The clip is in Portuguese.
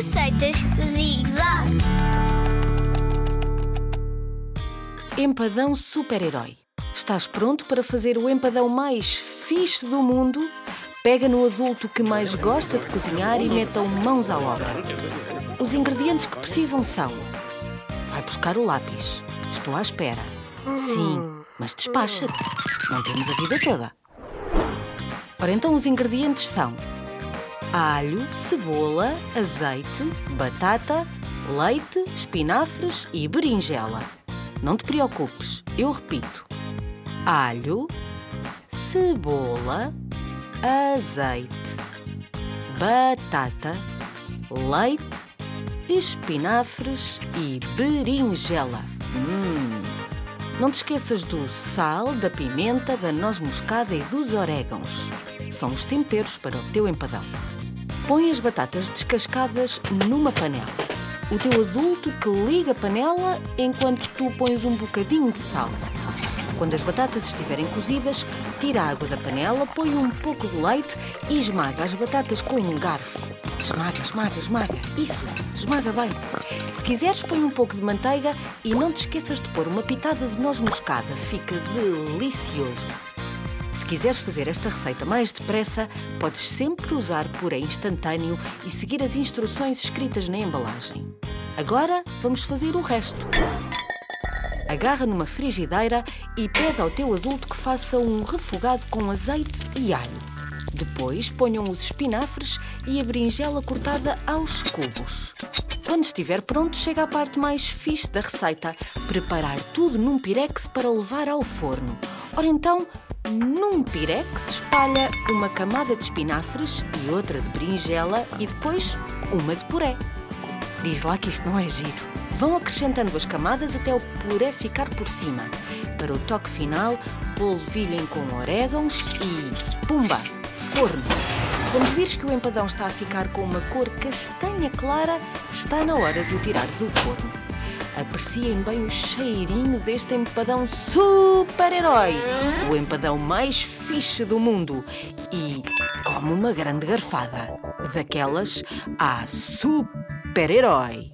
Receitas Zig Zag. Empadão super-herói. Estás pronto para fazer o empadão mais fixe do mundo? Pega no adulto que mais gosta de cozinhar e metam mãos à obra. Os ingredientes que precisam são: vai buscar o lápis. Estou à espera. Sim, mas despacha-te. Não temos a vida toda. Ora, então os ingredientes são alho, cebola, azeite, batata, leite, espinafres e berinjela. Não te preocupes, eu repito: alho, cebola, azeite, batata, leite, espinafres e berinjela. Hum. Não te esqueças do sal, da pimenta, da noz moscada e dos orégãos. São os temperos para o teu empadão. Põe as batatas descascadas numa panela. O teu adulto que liga a panela enquanto tu pões um bocadinho de sal. Quando as batatas estiverem cozidas, tira a água da panela, põe um pouco de leite e esmaga as batatas com um garfo. Esmaga, esmaga, esmaga. Isso, esmaga bem. Se quiseres, põe um pouco de manteiga e não te esqueças de pôr uma pitada de noz moscada. Fica delicioso. Se quiseres fazer esta receita mais depressa, podes sempre usar puré instantâneo e seguir as instruções escritas na embalagem. Agora vamos fazer o resto. Agarra numa frigideira e pede ao teu adulto que faça um refogado com azeite e alho. Depois ponham os espinafres e a berinjela cortada aos cubos. Quando estiver pronto, chega à parte mais fixe da receita: preparar tudo num pirex para levar ao forno. Ora então, num pirex, espalha uma camada de espinafres e outra de berinjela e depois uma de puré. Diz lá que isto não é giro. Vão acrescentando as camadas até o puré ficar por cima. Para o toque final, polvilhem com orégãos e pumba! Forno! Quando vires que o empadão está a ficar com uma cor castanha clara, está na hora de o tirar do forno. Apreciem bem o cheirinho deste empadão super-herói, o empadão mais fixe do mundo. E come uma grande garfada, daquelas a super-herói.